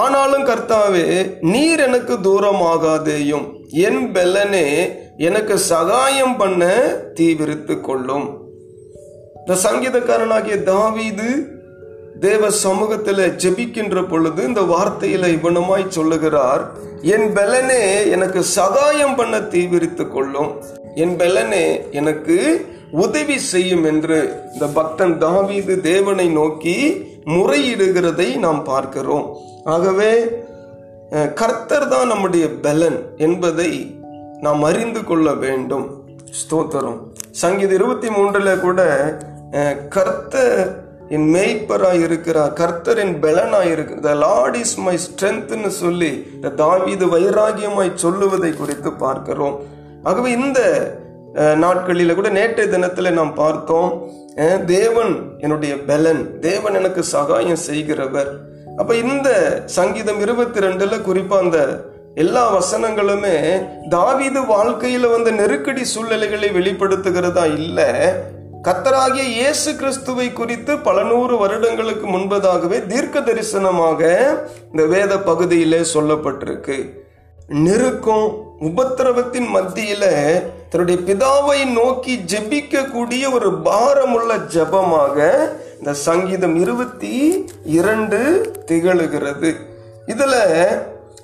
ஆனாலும் கர்த்தாவே நீர் எனக்கு தூரமாகாதேயும். என் பெலனே எனக்கு சகாயம் பண்ண தீவிரித்து கொள்ளும். இந்த சங்கீதக்காரனாகிய தாவீது தேவ சமூகத்தில் ஜெபிக்கின்ற பொழுது இந்த வார்த்தையில இவனமாய் சொல்லுகிறார் என் பெலனே எனக்கு சகாயம் பண்ண தீவிரித்து கொள்ளும். என் பெலனே எனக்கு உதவி செய்யும் என்று இந்த பக்தன் தாவீது தேவனை நோக்கி முறையிடுகிறதை நாம் பார்க்கிறோம். ஆகவே கர்த்தர் தான் நம்முடைய பலன் என்பதை நாம் அறிந்து கொள்ள வேண்டும். ஸ்தோத்திரம். சங்கீத இருபத்தி மூன்றில் கூட கர்த்தர் என் மேய்ப்பராக இருக்கிறார் கர்த்தர் என் இருக்கு த லார்ட் இஸ் மை ஸ்ட்ரென்த்னு சொல்லி இந்த தாவீது வைராகியமாய் சொல்லுவதை குறித்து பார்க்கிறோம். ஆகவே இந்த நாட்களில் கூட நேற்றைய தினத்தில் நாம் பார்த்தோம் தேவன் என்னுடைய பலன் தேவன் எனக்கு சகாயம் செய்கிறவர். அப்ப இந்த சங்கீதம் இருபத்தி ரெண்டுல குறிப்பா அந்த எல்லா வசனங்களுமே தாவீது வாழ்க்கையில வந்த நெருக்கடி சூழ்நிலைகளை வெளிப்படுத்துகிறதா இல்ல கத்தராகிய இயேசு கிறிஸ்துவை குறித்து பல நூறு வருடங்களுக்கு முன்பதாகவே தீர்க்க தரிசனமாக இந்த வேத பகுதியிலே சொல்லப்பட்டிருக்கு. நெருக்கம் உபத்திரவத்தின் மத்தியில தன்னுடைய பிதாவை நோக்கி ஜெபிக்கக்கூடிய ஒரு பாரமுள்ள ஜெபமாக இந்த சங்கீதம் இருபத்தி இரண்டு திகழுகிறது. இதுல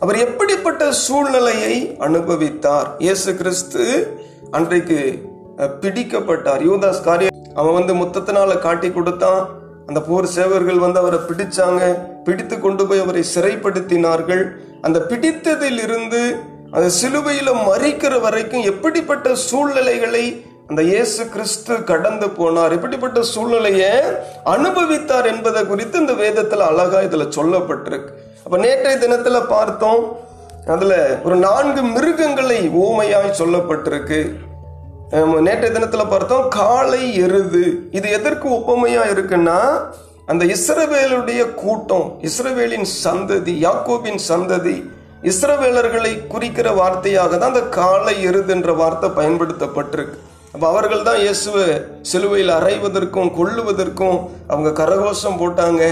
அவர் எப்படிப்பட்ட சூழ்நிலையை அனுபவித்தார்? இயேசு கிறிஸ்து அன்றைக்கு பிடிக்கப்பட்டார். யூதாஸ் காரிய அவன் வந்து முத்தத்தினால காட்டி கொடுத்தான். அந்த போர் சேவர்கள் வந்து அவரை பிடிச்சாங்க. பிடித்து கொண்டு போய் அவரை சிறைப்படுத்தினார்கள். அந்த பிடித்ததில் அது அந்த மறிக்கிற வரைக்கும் எப்படிப்பட்ட சூழ்நிலைகளை அந்த இயேசு கிறிஸ்து கடந்து போனார்? எப்படிப்பட்ட சூழ்நிலையை அனுபவித்தார் என்பதை குறித்து இந்த வேதத்தில் அழகா இதில் சொல்லப்பட்டிருக்கு. அப்போ நேற்றைய தினத்தில் பார்த்தோம் அதில் ஒரு நான்கு மிருகங்களை ஓமையாய் சொல்லப்பட்டிருக்கு. நேற்றைய தினத்தில் பார்த்தோம் காளை எருது. இது எதற்கு ஒப்புமையா இருக்குன்னா அந்த இஸ்ரவேலுடைய கூட்டம் இஸ்ரவேலின் சந்ததி யாக்கோபின் சந்ததி இஸ்ரவேலர்களை குறிக்கிற வார்த்தையாக தான் அந்த காலை எருது என்ற வார்த்தை பயன்படுத்தப்பட்டிருக்கு. அப்போ அவர்கள் தான் இயேசுவை சிலுவையில் அறைவதற்கும் கொள்ளுவதற்கும் அவங்க கரகோஷம் போட்டாங்க.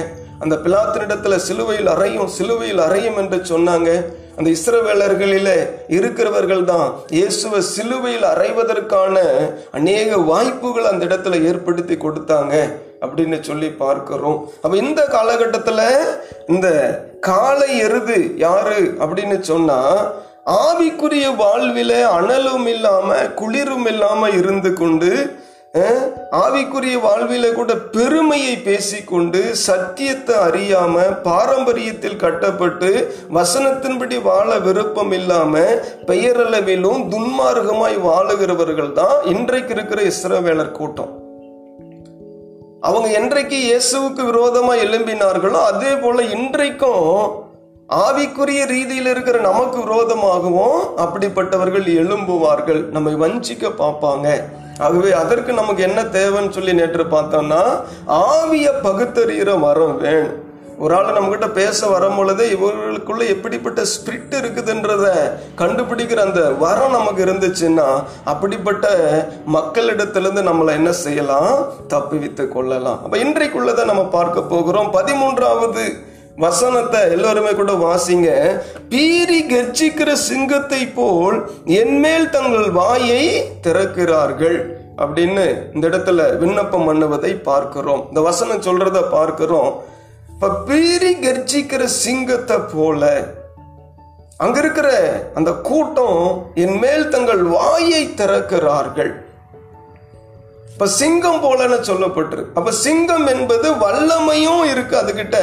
அந்த பிளாத்தினிடத்தில் சிலுவையில் அறையும் சிலுவையில் அறையும் என்று சொன்னாங்க. அந்த இஸ்ரவேலர்களில் இருக்கிறவர்கள் தான் இயேசுவை சிலுவையில் அறைவதற்கான அநேக வாய்ப்புகள் அந்த இடத்துல ஏற்படுத்தி கொடுத்தாங்க அப்படின்னு சொல்லி பார்க்கிறோம். அப்போ இந்த காலகட்டத்தில் இந்த காலை எருது யாரு? அப்படின்னு சொன்னா ஆவிக்குரிய வாழ்வில அனலும் இல்லாம குளிரும் இல்லாம இருந்து கொண்டு ஆவிக்குரிய வாழ்வில கூட பெருமையை பேசிக்கொண்டு சத்தியத்தை அறியாம பாரம்பரியத்தில் கட்டப்பட்டு வசனத்தின்படி வாழ விருப்பம் இல்லாம பெயரளவிலும் துன்மார்க்கமாய் வாழுகிறவர்கள் தான் இன்றைக்கு இருக்கிற இஸ்ரவேலர் கூட்டம். அவங்க என்றைக்கு இயேசுவுக்கு விரோதமாக எழும்பினார்களோ அதே போல இன்றைக்கும் ஆவிக்குரிய ரீதியில் இருக்கிற நமக்கு விரோதமாகவும் அப்படிப்பட்டவர்கள் எழும்புவார்கள். நம்மை வஞ்சிக்க பார்ப்பாங்க. ஆகவே அதற்கு நமக்கு என்ன தேவைன்னு சொல்லி நேற்று பார்த்தோம்னா ஆவிய பகுத்தறிகிற வரம் வேணும். ஒரு ஆள் நம்ம கிட்ட பேச வரும் பொழுது இவர்களுக்குள்ள எப்படிப்பட்ட ஸ்பிரிட் இருக்குதுன்றத கண்டுபிடிக்கிற அந்த வரம் நமக்கு இருந்துச்சுன்னா அப்படிப்பட்ட மக்களிடத்திலிருந்து நம்மளை என்ன செய்யலாம்? தப்புவித்து கொள்ளலாம். அப்ப இன்றைக்குள்ளதை நம்ம பார்க்க போகிறோம். பதிமூன்றாவது வசனத்தை எல்லோருமே கூட வாசிங்க. பீரி கர்ஜிக்கிற சிங்கத்தை போல் என்மேல் தங்கள் வாயை திறக்கிறார்கள் அப்படின்னு இந்த இடத்துல விண்ணப்பம் பண்ணுவதை பார்க்கிறோம். இந்த வசனம் சொல்றத பார்க்கிறோம். இப்ப பீறி கர்ஜிக்கிற சிங்கத்தை போல அங்க இருக்கிற அந்த கூட்டம் என் மேல் தங்கள் வாயை திறக்கிறார்கள். இப்ப சிங்கம் போலன்னு சொல்லப்பட்டிருக்கு அப்ப சிங்கம் என்பது வல்லமையும் இருக்கு அதுகிட்ட.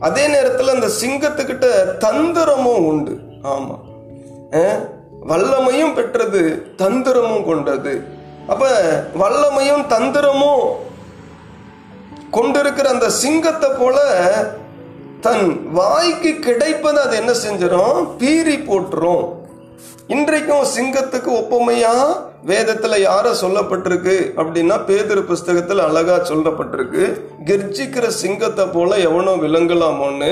அதே நேரத்துல அந்த சிங்கத்துக்கிட்ட தந்திரமும் உண்டு. ஆமா. வல்லமையும் பெற்றது தந்திரமும் கொண்டது. அப்ப வல்லமையும் தந்திரமும் கொண்டிருக்கிற அந்த சிங்கத்தை போல தன் வாய்க்கு கிடைப்பது அது என்ன செஞ்சிடும் பீறி போட்டுரும். இன்றைக்கும் சிங்கத்துக்கு ஒப்புமையா? வேதத்துல யார சொல்லப்பட்டிருக்கு அப்படின்னா பேதிரு புஸ்தகத்துல அழகா சொல்லப்பட்டிருக்கு. கிர்ஜிக்கிற சிங்கத்தை போல எவனோ விளங்கலாமோன்னு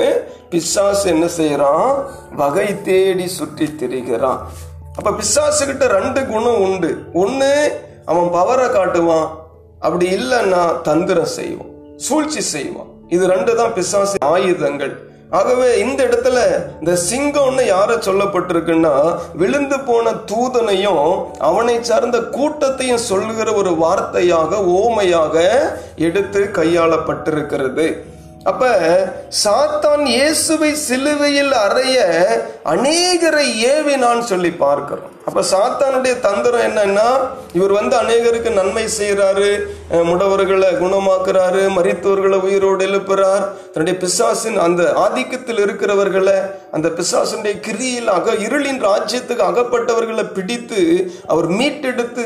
பிசாசு என்ன செய்யறான்? வகை தேடி சுற்றி திரிகிறான். அப்ப பிசாசுகிட்ட ரெண்டு குணம் உண்டு. ஒன்று அவன் பவரை காட்டுவான். அப்படி இல்லைன்னா தந்திரம் செய்வான். சூழ்ச்சி செய்வான். இது ரெண்டு தான் பிசாசு ஆயுதங்கள். ஆகவே இந்த இடத்துல இந்த சிங்கம்னு யார சொல்லப்பட்டிருக்குன்னா விழுந்து போன தூதனையும் அவனை சார்ந்த கூட்டத்தையும் சொல்லுகிற ஒரு வார்த்தையாக ஓமையாக எடுத்து கையாளப்பட்டிருக்கிறது. அப்ப சாத்தான் இயேசுவை சிலுவையில் அறைய அநேகரை ஏவினான் சொல்லி பார்க்கிறோம். அப்ப சாத்தானுடைய தந்திரம் என்னன்னா இவர் வந்து அநேகருக்கு நன்மை செய்யறாரு முடவர்களை குணமாக்குறாரு மரித்தோர்களை உயிரோடு எழுப்புறார் தன்னுடைய பிசாசின் அந்த ஆதிக்கத்தில் இருக்கிறவர்களை அந்த பிசாசனுடைய கிரியில் அக இருளின் ராஜ்யத்துக்கு அகப்பட்டவர்களை பிடித்து அவர் மீட்டெடுத்து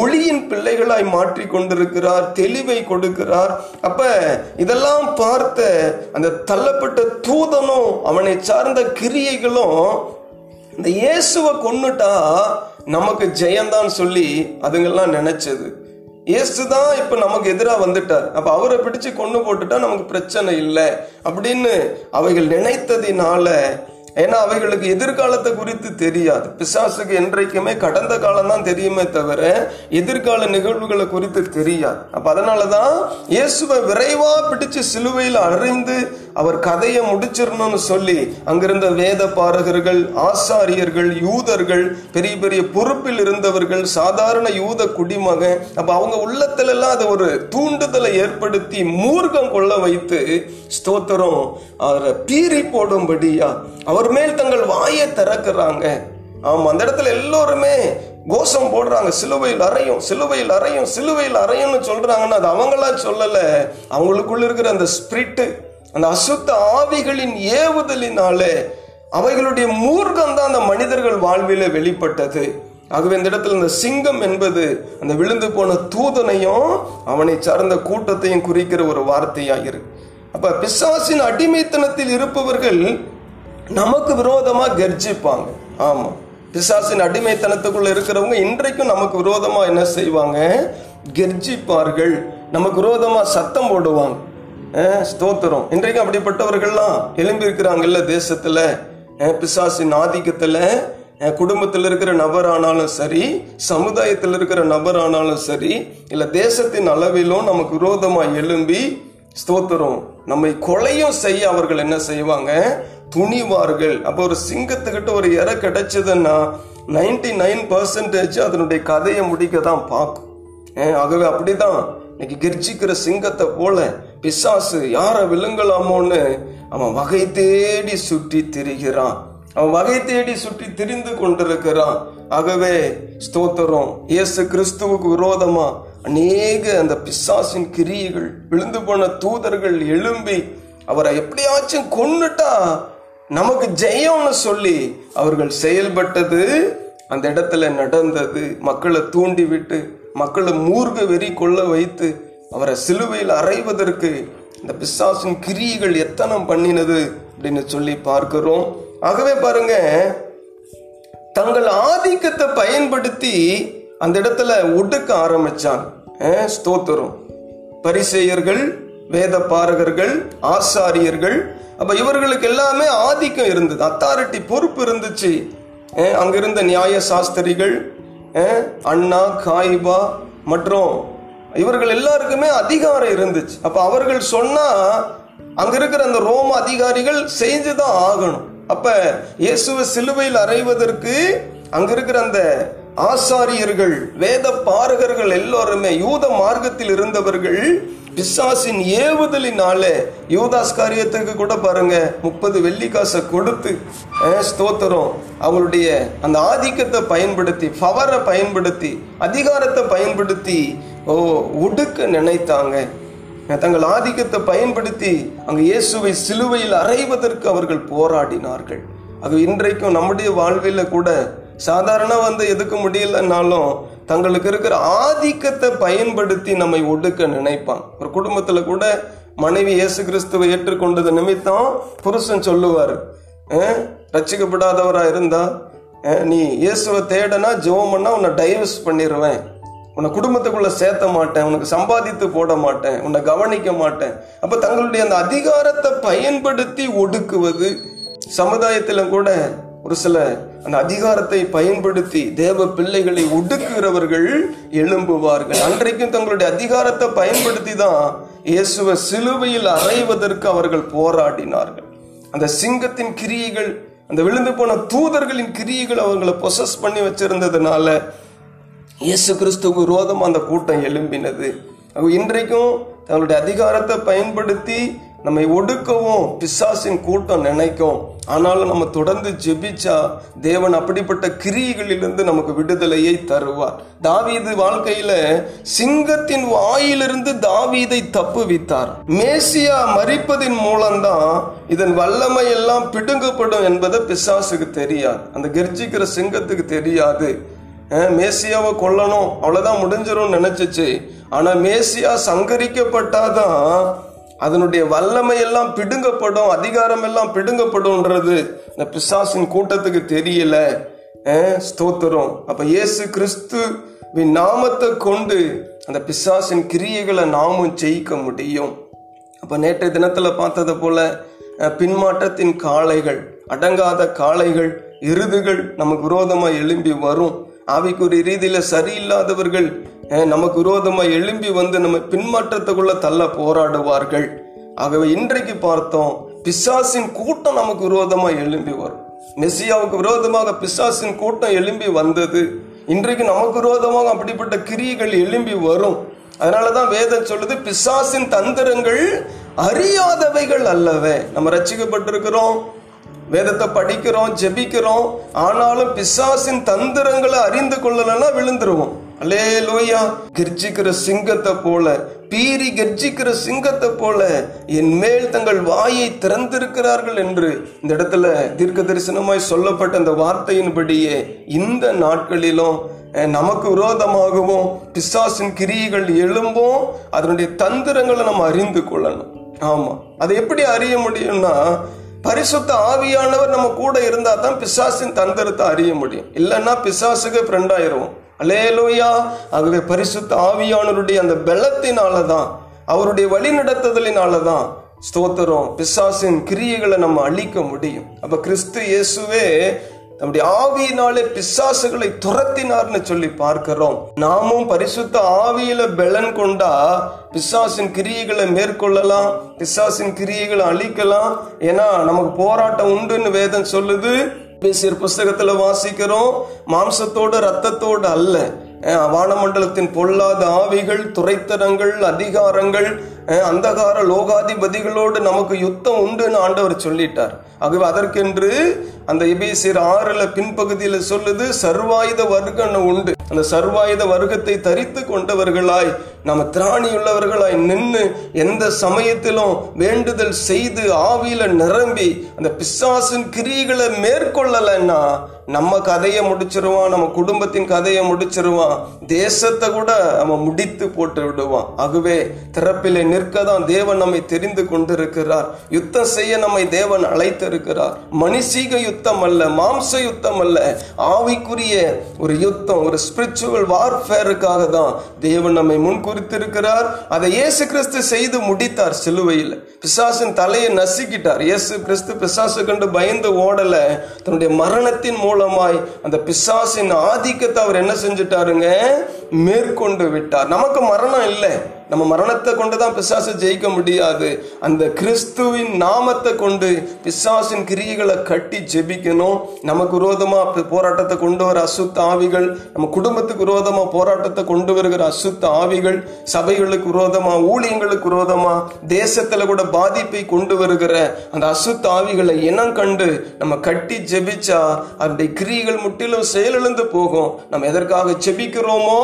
ஒளியின் பிள்ளைகளாய் மாற்றி கொண்டிருக்கிறார் தெளிவை கொடுக்கிறார். அப்ப இதெல்லாம் பார்த்த அந்த தள்ளப்பட்ட தூதனும் அவனை சார்ந்த கிரியைகளும் இந்த இயேசுவை கொன்னுட்டா நமக்கு ஜெயந்தான் சொல்லி அதுங்கெல்லாம் நினைச்சது. இயேசு தான் இப்ப நமக்கு எதிராக வந்துட்டார். அப்ப அவரை பிடிச்சு கொண்டு போட்டுட்டா நமக்கு பிரச்சனை இல்லை. அப்படின்னு அவைகள் நினைத்ததினால ஏன்னா அவைகளுக்கு எதிர்காலத்தை குறித்து தெரியாது. பிசாசுக்கு என்றைக்குமே கடந்த காலம் தான் தெரியுமே தவிர எதிர்கால நிகழ்வுகளை குறித்து தெரியாது. அப்ப அதனாலதான் இயேசுவை விரைவா பிடிச்சு சிலுவையில் அறிந்து அவர் கதையை முடிச்சிடணும்னு சொல்லி அங்கிருந்த வேத பாரகர்கள் ஆசாரியர்கள் யூதர்கள் பெரிய பெரிய பொறுப்பில் இருந்தவர்கள் சாதாரண யூத குடிமகன் அப்ப அவங்க உள்ளத்துல எல்லாம் அது ஒரு தூண்டுதலை ஏற்படுத்தி மூர்க்கம் கொள்ள வைத்து ஸ்தோத்திரம் அவரை பீறி போடும்படியா அவர் மேல் தங்கள் வாயை திறக்கிறாங்க. ஆமா அந்த இடத்துல எல்லோருமே கோஷம் போடுறாங்க. சிலுவையில் அறையும் சிலுவையில் அறையும் சிலுவையில் அறையும்னு சொல்றாங்கன்னா அது அவங்களா சொல்லலை. அவங்களுக்குள்ள இருக்கிற அந்த ஸ்பிரிட்டு அந்த அசுத்த ஆவிகளின் ஏவுதலினாலே அவைகளுடைய மூர்க்கம் தான் அந்த மனிதர்கள் வாழ்வில வெளிப்பட்டது. ஆகவே இந்த இடத்துல இந்த சிங்கம் என்பது அந்த விழுந்து போன தூதனையும் அவனை சார்ந்த கூட்டத்தையும் குறிக்கிற ஒரு வார்த்தையா இருக்கு அப்ப பிசாசின் அடிமைத்தனத்தில் இருப்பவர்கள் நமக்கு விரோதமா கர்ஜிப்பாங்க. ஆமா. பிசாசின் அடிமைத்தனத்துக்குள்ள இருக்கிறவங்க இன்றைக்கும் நமக்கு விரோதமா என்ன செய்வாங்க? கர்ஜிப்பார்கள். நமக்கு விரோதமா சத்தம் போடுவாங்க. ஸ்தோத்திரம். இன்றைக்கும் அப்படிப்பட்டவர்கள்லாம் எழும்பி இருக்கிறாங்கல்ல தேசத்துல பிசாசின் ஆதிக்கத்துல. குடும்பத்தில் இருக்கிற நபரானாலும் சரி சமுதாயத்தில் இருக்கிற நபரானாலும் சரி இல்ல தேசத்தின் அளவிலும் நமக்கு விரோதமா எழும்பி ஸ்தோத்திரம். நம்மை கொலையும் செய்ய அவர்கள் என்ன செய்வாங்க? துணிவார்கள். அப்போ ஒரு சிங்கத்துக்கிட்ட ஒரு இற கிடைச்சதுன்னா நைன்டி நைன் பர்சன்டேஜ் அதனுடைய கதையை முடிக்க தான் பார்க்கும் ஆகவே அப்படிதான். இன்னைக்கு கெர்ச்சிக்கிற சிங்கத்தை போல பிசாசு யாரை விழுங்கலாமோன்னு அவன் வகை தேடி சுற்றி திரிகிறான். அவன் வகை தேடி சுற்றி திரிந்து கொண்டிருக்கிறான். ஆகவே ஸ்தோத்திரம் இயேசு கிறிஸ்துவுக்கு விரோதமா? அநேக அந்த பிசாசின் கிரியைகள் விழுந்து போன தூதர்கள் எழும்பி அவரை எப்படியாச்சும் கொன்னுட்டா நமக்கு ஜெயம்னு சொல்லி அவர்கள் செயல்பட்டது. அந்த இடத்துல நடந்தது. மக்களை தூண்டி விட்டு மக்களை மூர்க வெறி கொள்ள வைத்து அவரை சிலுவையில் அறைவதற்கு இந்த பிசாசின் கிரியைகள் எத்தனை பண்ணினது அப்படின்னு சொல்லி பார்க்கிறோம். ஆகவே பாருங்க தங்கள் ஆதிக்கத்தை பயன்படுத்தி அந்த இடத்துல ஒடுக்க ஆரம்பிச்சான். ஸ்தோத்திரம். பரிசேயர்கள் வேத பாரகர்கள் ஆசாரியர்கள் அப்ப இவர்களுக்கு எல்லாமே ஆதிக்கம் இருந்தது அத்தாரிட்டி பொறுப்பு இருந்துச்சு. அங்கிருந்த நியாய சாஸ்திரிகள் அண்ணா காயிபா மற்றும் இவர்கள் எல்லாருக்குமே அதிகாரம் இருந்துச்சு. அப்ப அவர்கள் சொன்னா அங்க இருக்கிற அந்த ரோம அதிகாரிகள் செஞ்சுதான் ஆகணும். அப்ப இயேசுவை சிலுவையில் அறைவதற்கு அங்க இருக்கிற அந்த ஆசாரியர்கள் வேத பாரகர்கள் எல்லோருமே யூத மார்க்கத்தில் இருந்தவர்கள் பிசாசின் ஏவுதலினாலே யூதாஸ் காரியத்துக்கு கூட பாருங்க முப்பது வெள்ளிக்காசை கொடுத்து ஸ்தோத்திரம். அவங்களுடைய அந்த ஆதிக்கத்தை பயன்படுத்தி பவரை பயன்படுத்தி அதிகாரத்தை பயன்படுத்தி ஓ ஒடுக்க நினைத்தாங்க. தங்கள் ஆதிக்கத்தை பயன்படுத்தி அங்கு இயேசுவை சிலுவையில் அறைவதற்கு அவர்கள் போராடினார்கள். அது இன்றைக்கும் நம்முடைய வாழ்வில் கூட சாதாரண வந்து எதுக்க முடியலன்னாலும் தங்களுக்கு இருக்கிற ஆதிக்கத்தை பயன்படுத்தி நம்மை ஒடுக்க நினைப்பான். ஒரு குடும்பத்தில் கூட மனைவி இயேசு கிறிஸ்துவை ஏற்றுக்கொண்டது நிமித்தம் புருஷன் சொல்லுவார் ரச்சிக்கப்படாதவராக இருந்தா நீ இயேசுவை தேடனா ஜோமன்னா உன்னை டைவர்ஸ் பண்ணிடுவேன் உன்னை குடும்பத்துக்குள்ள சேர்த்த மாட்டேன் உனக்கு சம்பாதித்து போட மாட்டேன் உன்னை கவனிக்க மாட்டேன். அப்ப தங்களுடைய அந்த அதிகாரத்தை பயன்படுத்தி ஒடுக்குவது சமுதாயத்தில கூட ஒரு சில அந்த அதிகாரத்தை பயன்படுத்தி தேவ பிள்ளைகளை ஒடுக்குகிறவர்கள் எழும்புவார்கள். அன்றைக்கும் தங்களுடைய அதிகாரத்தை பயன்படுத்தி தான் இயேசுவை சிலுவையில் அறைவதற்கு அவர்கள் போராடினார்கள். அந்த சிங்கத்தின் கிரியைகள் அந்த விழுந்து போன தூதர்களின் கிரியைகள் அவர்களை பொசஸ் பண்ணி வச்சிருந்ததுனால இயேசு கிறிஸ்துவுக்கு விரோதம் அந்த கூட்டம் எழும்பினது. இன்றைக்கும் தங்களுடைய அதிகாரத்தை பயன்படுத்தி நம்மை ஒடுக்கவும் பிசாசின் கூட்டம் நினைக்கும். ஆனாலும் நம்ம தொடர்ந்து ஜெபிச்சா தேவன் அப்படிப்பட்ட கிரியைகளிலிருந்து நமக்கு விடுதலையை தருவார். தாவீது வாழ்க்கையில சிங்கத்தின் வாயிலிருந்து தாவீதை தப்புவித்தார். மேசியா மறிப்பதின் மூலம்தான் இதன் வல்லமை எல்லாம் பிடுங்கப்படும் என்பதை பிசாசுக்கு தெரியாது. அந்த கர்ஜிக்கிற சிங்கத்துக்கு தெரியாது. மேசியாவை கொல்லணும். அவ்வளோதான் முடிஞ்சிரும் நினச்சிச்சு. ஆனால் மேசியா சங்கரிக்கப்பட்டாதான் அதனுடைய வல்லமை எல்லாம் பிடுங்கப்படும் அதிகாரம் எல்லாம் பிடுங்கப்படும்ன்றது. இந்த பிசாசின் கூட்டத்துக்கு தெரியல. ஸ்தோத்திரம். அப்போ இயேசு கிறிஸ்துவின் நாமத்தை கொண்டு அந்த பிசாசின் கிரியைகளை நாமும் ஜெயிக்க முடியும். அப்போ நேற்றைய தினத்தில் பார்த்தது போல பின்மாற்றத்தின் காளைகள் அடங்காத காளைகள் எருதுகள் நமக்கு விரோதமாக எழும்பி வரும். ஆவிக்குரிய ரீதியில சரியில்லாதவர்கள் நமக்கு விரோதமா எழும்பி வந்து நம்ம பின்மாற்றத்துக்குள்ள தள்ள போராடுவார்கள். ஆகவே இன்றைக்கு பார்த்தோம் பிசாசின் கூட்டம் நமக்கு விரோதமா எழும்பி வரும். மெஸ்ஸியாவுக்கு விரோதமாக பிசாசின் கூட்டம் எழும்பி வந்தது. இன்றைக்கு நமக்கு விரோதமாக அப்படிப்பட்ட கிரியைகள் எழும்பி வரும். அதனாலதான் வேதம் சொல்லுது பிசாசின் தந்திரங்கள் அறியாதவைகள் அல்லவே. நம்ம ரச்சிக்கப்பட்டிருக்கிறோம் வேதத்தை படிக்கிறோம் ஜெபிக்கிறோம் ஆனாலும் பிசாசின் தந்திரங்களை அறிந்து கொள்ளலன்னா விழுந்துருவோம். அலே லோயா கெர்ஜிக்கிற சிங்கத்தை போல பீறி கெர்ஜிக்கிற சிங்கத்தை போல என் மேல் தங்கள் வாயை திறந்திருக்கிறார்கள் என்று இந்த இடத்துல தீர்க்க தரிசனமாய் சொல்லப்பட்ட அந்த வார்த்தையின்படியே இந்த நாட்களிலும் நமக்கு விரோதமாகவும் பிசாசின் கிரியைகள் எழும்பும் அதனுடைய தந்திரங்களை நம்ம அறிந்து கொள்ளணும். ஆமா. அதை எப்படி அறிய முடியும்னா பரிசுத்த ஆவியானவர் நம்ம கூட இருந்தா தான் பிசாசின் தந்திரத்தை அறிய முடியும். இல்லைன்னா பிசாசுக்கு ஃப்ரெண்ட் ஆயிரும் அலேலோயா ஆகவே பரிசுத்த ஆவியானவருடைய அந்த பலத்தினால தான் அவருடைய வழி நடத்துதலினால தான் ஸ்தோத்திரம் பிசாசின் கிரியைகளை நம்ம அழிக்க முடியும். அப்ப கிறிஸ்து இயேசுவே நம்முடைய ஆவியினாலே பிசாசுகளை துரத்தினார்னு சொல்லி பார்க்கிறோம். நாமும் பரிசுத்த ஆவியில பெலன் கொண்டா பிசாசின் கிரியைகளை மேற்கொள்ளலாம் பிசாசின் கிரியைகளை அழிக்கலாம். ஏன்னா நமக்கு போராட்டம் உண்டுன்னு வேதம் சொல்லுது. பேசியர் புஸ்தகத்துல வாசிக்கிறோம் மாம்சத்தோடு ரத்தத்தோடு அல்ல. வானமண்டலத்தின் பொல்லாத ஆவிகள் துறைத்தரங்கள் அதிகாரங்கள் அந்தகார லோகாதிபதிகளோடு நமக்கு யுத்தம் உண்டுன்னு ஆண்டவர் சொல்லிட்டார். ஆகவே அதற்கென்று அந்த எபேசியர் ஆறுல பின்பகுதியில சொல்லுது சர்வாயுத வர்க்கம் உண்டு. அந்த சர்வாயுத வர்க்கத்தை தரித்து கொண்டவர்களாய் நம்ம திராணியுள்ளவர்களாய் நின்று எந்த சமயத்திலும் வேண்டுதல் செய்து ஆவியில நிரம்பி அந்த பிசாசின் கிரிகளை மேற்கொள்ளலைன்னா நம்ம கதையை முடிச்சிருவான் நம்ம குடும்பத்தின் கதையை முடிச்சிருவான் தேசத்தை கூட அவன் முடித்து போட்டு விடுவான். ஆகவே திறப்பிலே நிற்க தான் தேவன் நம்மை தெரிந்து கொண்டிருக்கிறார். யுத்தம் செய்ய நம்மை தேவன் அழைத்திருக்கிறார். மனுஷீக யுத்தம் அல்ல மாம்ச யுத்தம் அல்ல ஆவிக்குரிய ஒரு யுத்தம் ஒரு ஸ்பிரிச்சுவல் வார்ஃபேருக்காக தான் தேவன் நம்மை முன்குறித்திருக்கிறார். அதை இயேசு கிறிஸ்து செய்து முடித்தார் சிலுவையில். பிசாசின் தலையை நசுக்கிட்டார். இயேசு கிறிஸ்து பிசாசு கண்டு பயந்து ஓடல. தன்னுடைய மரணத்தின் மூலமாய் அந்த பிசாசின் ஆதிக்கத்தை அவர் என்ன செஞ்சுட்டாருங்க? மேற்கொண்டு விட்டார். நமக்கு மரணம் இல்லை. நம்ம மரணத்தை கொண்டு தான் பிசாசை ஜெயிக்க முடியாது. அந்த கிறிஸ்துவின் நாமத்தை கொண்டு பிசாசின் கிரியைகளை கட்டி ஜெபிக்கணும். நமக்கு விரோதமா போராட்டத்தை கொண்டு வர அசுத்த ஆவிகள் நம்ம குடும்பத்துக்கு விரோதமா போராட்டத்தை கொண்டு வருகிற அசுத்த ஆவிகள் சபைகளுக்கு விரோதமா ஊழியங்களுக்கு விரோதமா தேசத்துல கூட பாதிப்பை கொண்டு வருகிற அந்த அசுத்த ஆவிகளை இனம் கண்டு நம்ம கட்டி ஜெபிச்சா அதனுடைய கிரியைகள் முற்றிலும் செயலிழந்து போகும். நம்ம எதற்காக ஜெபிக்கிறோமோ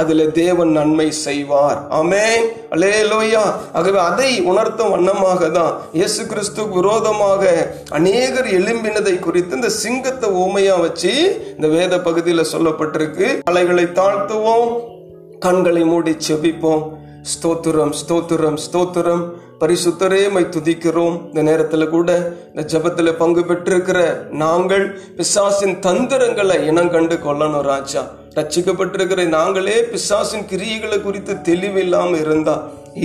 அதுல தேவன் நன்மை செய்வார். ஆமென். ஆகவே அதை உணர்த்தும் வண்ணமாக தான் இயேசு கிறிஸ்து விரோதமாக அநேகர் எழும்பினதை குறித்து இந்த சிங்கத்தை ஊமையா வச்சு இந்த வேத பகுதியில சொல்லப்பட்டிருக்கு. அலைகளை தாழ்த்துவோம் கண்களை மூடி செபிப்போம். ஸ்தோத்திரம் ஸ்தோத்திரம் ஸ்தோத்திரம். பரிசுத்தரே மை துதிக்கிறோம். இந்த நேரத்தில் கூட இந்த ஜெபத்துல பங்கு பெற்றிருக்கிற நாங்கள் பிசாசின் தந்திரங்களை இனம் கண்டு கொள்ளணும் ராஜா. ரச்சிக்கப்பட்டிருக்கிற நாங்களே பிசாசின் கிரியைகளை குறித்து தெளிவில்லாம இருந்தா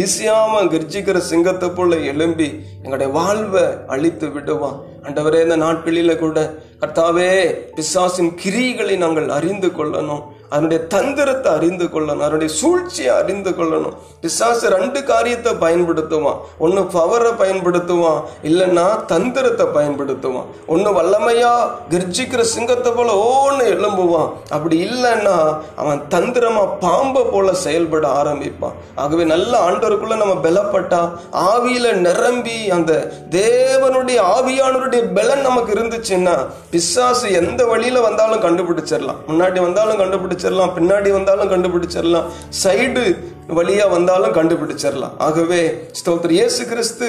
ஈஸியாம கர்ஜிக்கிற சிங்கத்தை போல எழும்பி எங்களுடைய வாழ்வை அழித்து விடுவான். அண்டவரே இந்த நாட்களில கூட கர்த்தாவே பிசாசின் கிரியைகளை நாங்கள் அறிந்து கொள்ளணும். அதனுடைய தந்திரத்தை அறிந்து கொள்ளணும். அதனுடைய சூழ்ச்சியை அறிந்து கொள்ளணும். பிசாசு ரெண்டு காரியத்தை பயன்படுத்துவான். ஒன்னு பவரை பயன்படுத்துவான். இல்லைன்னா தந்திரத்தை பயன்படுத்துவான். ஒன்னு வல்லமையா கர்ஜிக்கிற சிங்கத்தை போல ஓன்னு எழும்புவான். அப்படி இல்லைன்னா அவன் தந்திரமா பாம்பை போல செயல்பட ஆரம்பிப்பான். ஆகவே நல்ல ஆண்டவருக்குள்ள நம்ம பலப்பட்டா ஆவியில நிரம்பி அந்த தேவனுடைய ஆவியானவருடைய பலன் நமக்கு இருந்துச்சுன்னா பிசாசு எந்த வழியில வந்தாலும் கண்டுபிடிச்சிடலாம் முன்னாடி வந்தாலும் கண்டுபிடிச்சிடலாம் பின்னாடி வந்தாலும் கண்டுபிடிச்சிடலாம் சைடு வழியா வந்தாலும் கண்டுபிடிச்சிடலாம் ஆகவே ஸ்தோத்திர இயேசு கிறிஸ்து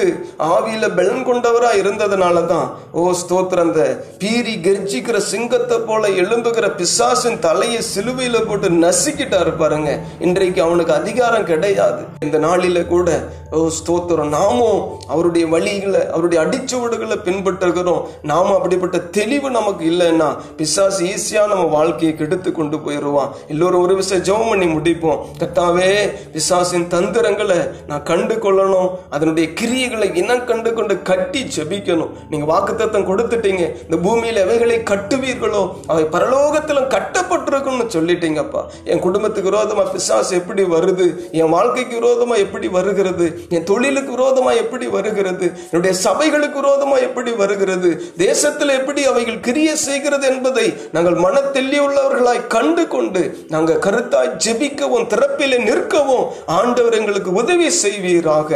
ஆவியில பலன் கொண்டவரா இருந்ததுனால தான் ஓ ஸ்தோத்திர அந்த பீரி கர்ஜிக்கிற சிங்கத்தை போல எழும்புகிற பிசாசின் தலையை சிலுவையில போட்டு நசுக்கிட்டாரு பாருங்க. இன்றைக்கு அவனுக்கு அதிகாரம் கிடையாது. இந்த நாளில கூட ஓ ஸ்தோத்திரம் நாமும் அவருடைய வழிகளை அவருடைய அடிச்சுவடுகளை பின்பற்றுகிறோம். நாம அப்படிப்பட்ட தெளிவு நமக்கு இல்லைன்னா பிசாசு ஈஸியா நம்ம வாழ்க்கையை கெடுத்து கொண்டு போயிடுவான் எல்லோரும் ஒரு விஷயம் ஜெபம் பண்ணி முடிப்போம். கத்தாவே பிசாசின் தந்திரங்களை நான் கண்டு கொள்ளணும் அதனுடைய கிரியைகளை இனம் கண்டு கொண்டு கட்டி ஜெபிக்கணும். நீங்கள் வாக்குத்தத்தம் கொடுத்துட்டீங்க. இந்த பூமியில் எவைகளை கட்டுவீர்களோ அவை பரலோகத்திலும் கட்டப்பட்டிருக்கும்னு சொல்லிட்டீங்கப்பா. என் குடும்பத்துக்கு விரோதமாக பிசாசு எப்படி வருது? என் வாழ்க்கைக்கு விரோதமாக எப்படி வருகிறது? என் தொழிலுக்கு விரோதமாக எப்படி வருகிறது? என்னுடைய சபைகளுக்கு விரோதமாக எப்படி வருகிறது? தேசத்தில் எப்படி அவைகள் கிரிய செய்கிறது என்பதை நாங்கள் மன தெளிவுள்ளவர்களாய் கண்டு கொண்டு நாங்கள் கருத்தாய் ஜெபிக்கவும் திறப்பிலே நிற்கவும் ஆண்டவர் எங்களுக்கு உதவி செய்வீராக.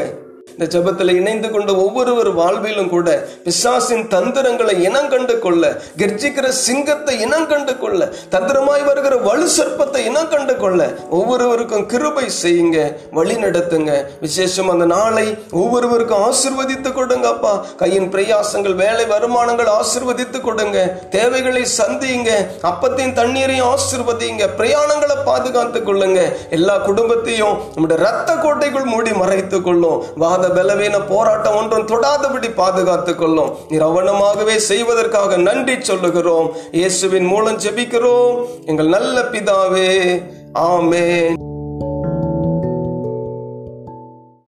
இந்த ஜபத்தில் இணைந்து கொண்ட ஒவ்வொருவர் வாழ்விலும் கூட பிசாசின் தந்திரங்களை இனங்கண்டு கொள்ள கர்ஜிக்கிற சிங்கத்தை இனங்கண்டு கொள்ள தந்திரமாய் வருகிற வலு சர்ப்பத்தை இனங்கண்டு கொள்ள ஒவ்வொருவருக்கும் கிருபை செய்யுங்க வழி நடத்துங்க. விசேஷம் அந்த நாளை ஒவ்வொருவருக்கும் ஆசிர்வதித்து கொடுங்க அப்பா. கையின் பிரயாசங்கள் வேலை வருமானங்கள் ஆசிர்வதித்து கொடுங்க. தேவைகளை சந்தியுங்க அப்பத்தையும் தண்ணீரையும் ஆசிர்வதிங்க பிரயாணங்களை பாதுகாத்துக் கொள்ளுங்க. எல்லா குடும்பத்தையும் நம்முடைய ரத்த கோட்டைக்குள் மூடி மறைத்துக் கொள்ளும். வாத பலவீன போராட்டம் ஒன்றும் தொடாதபடி பாதுகாத்துக் கொள்ளும். நீர் செய்வதற்காக நன்றி சொல்லுகிறோம். இயேசுவின் மூலம் ஜெபிக்கிறோம். எங்கள் நல்ல பிதாவே ஆமே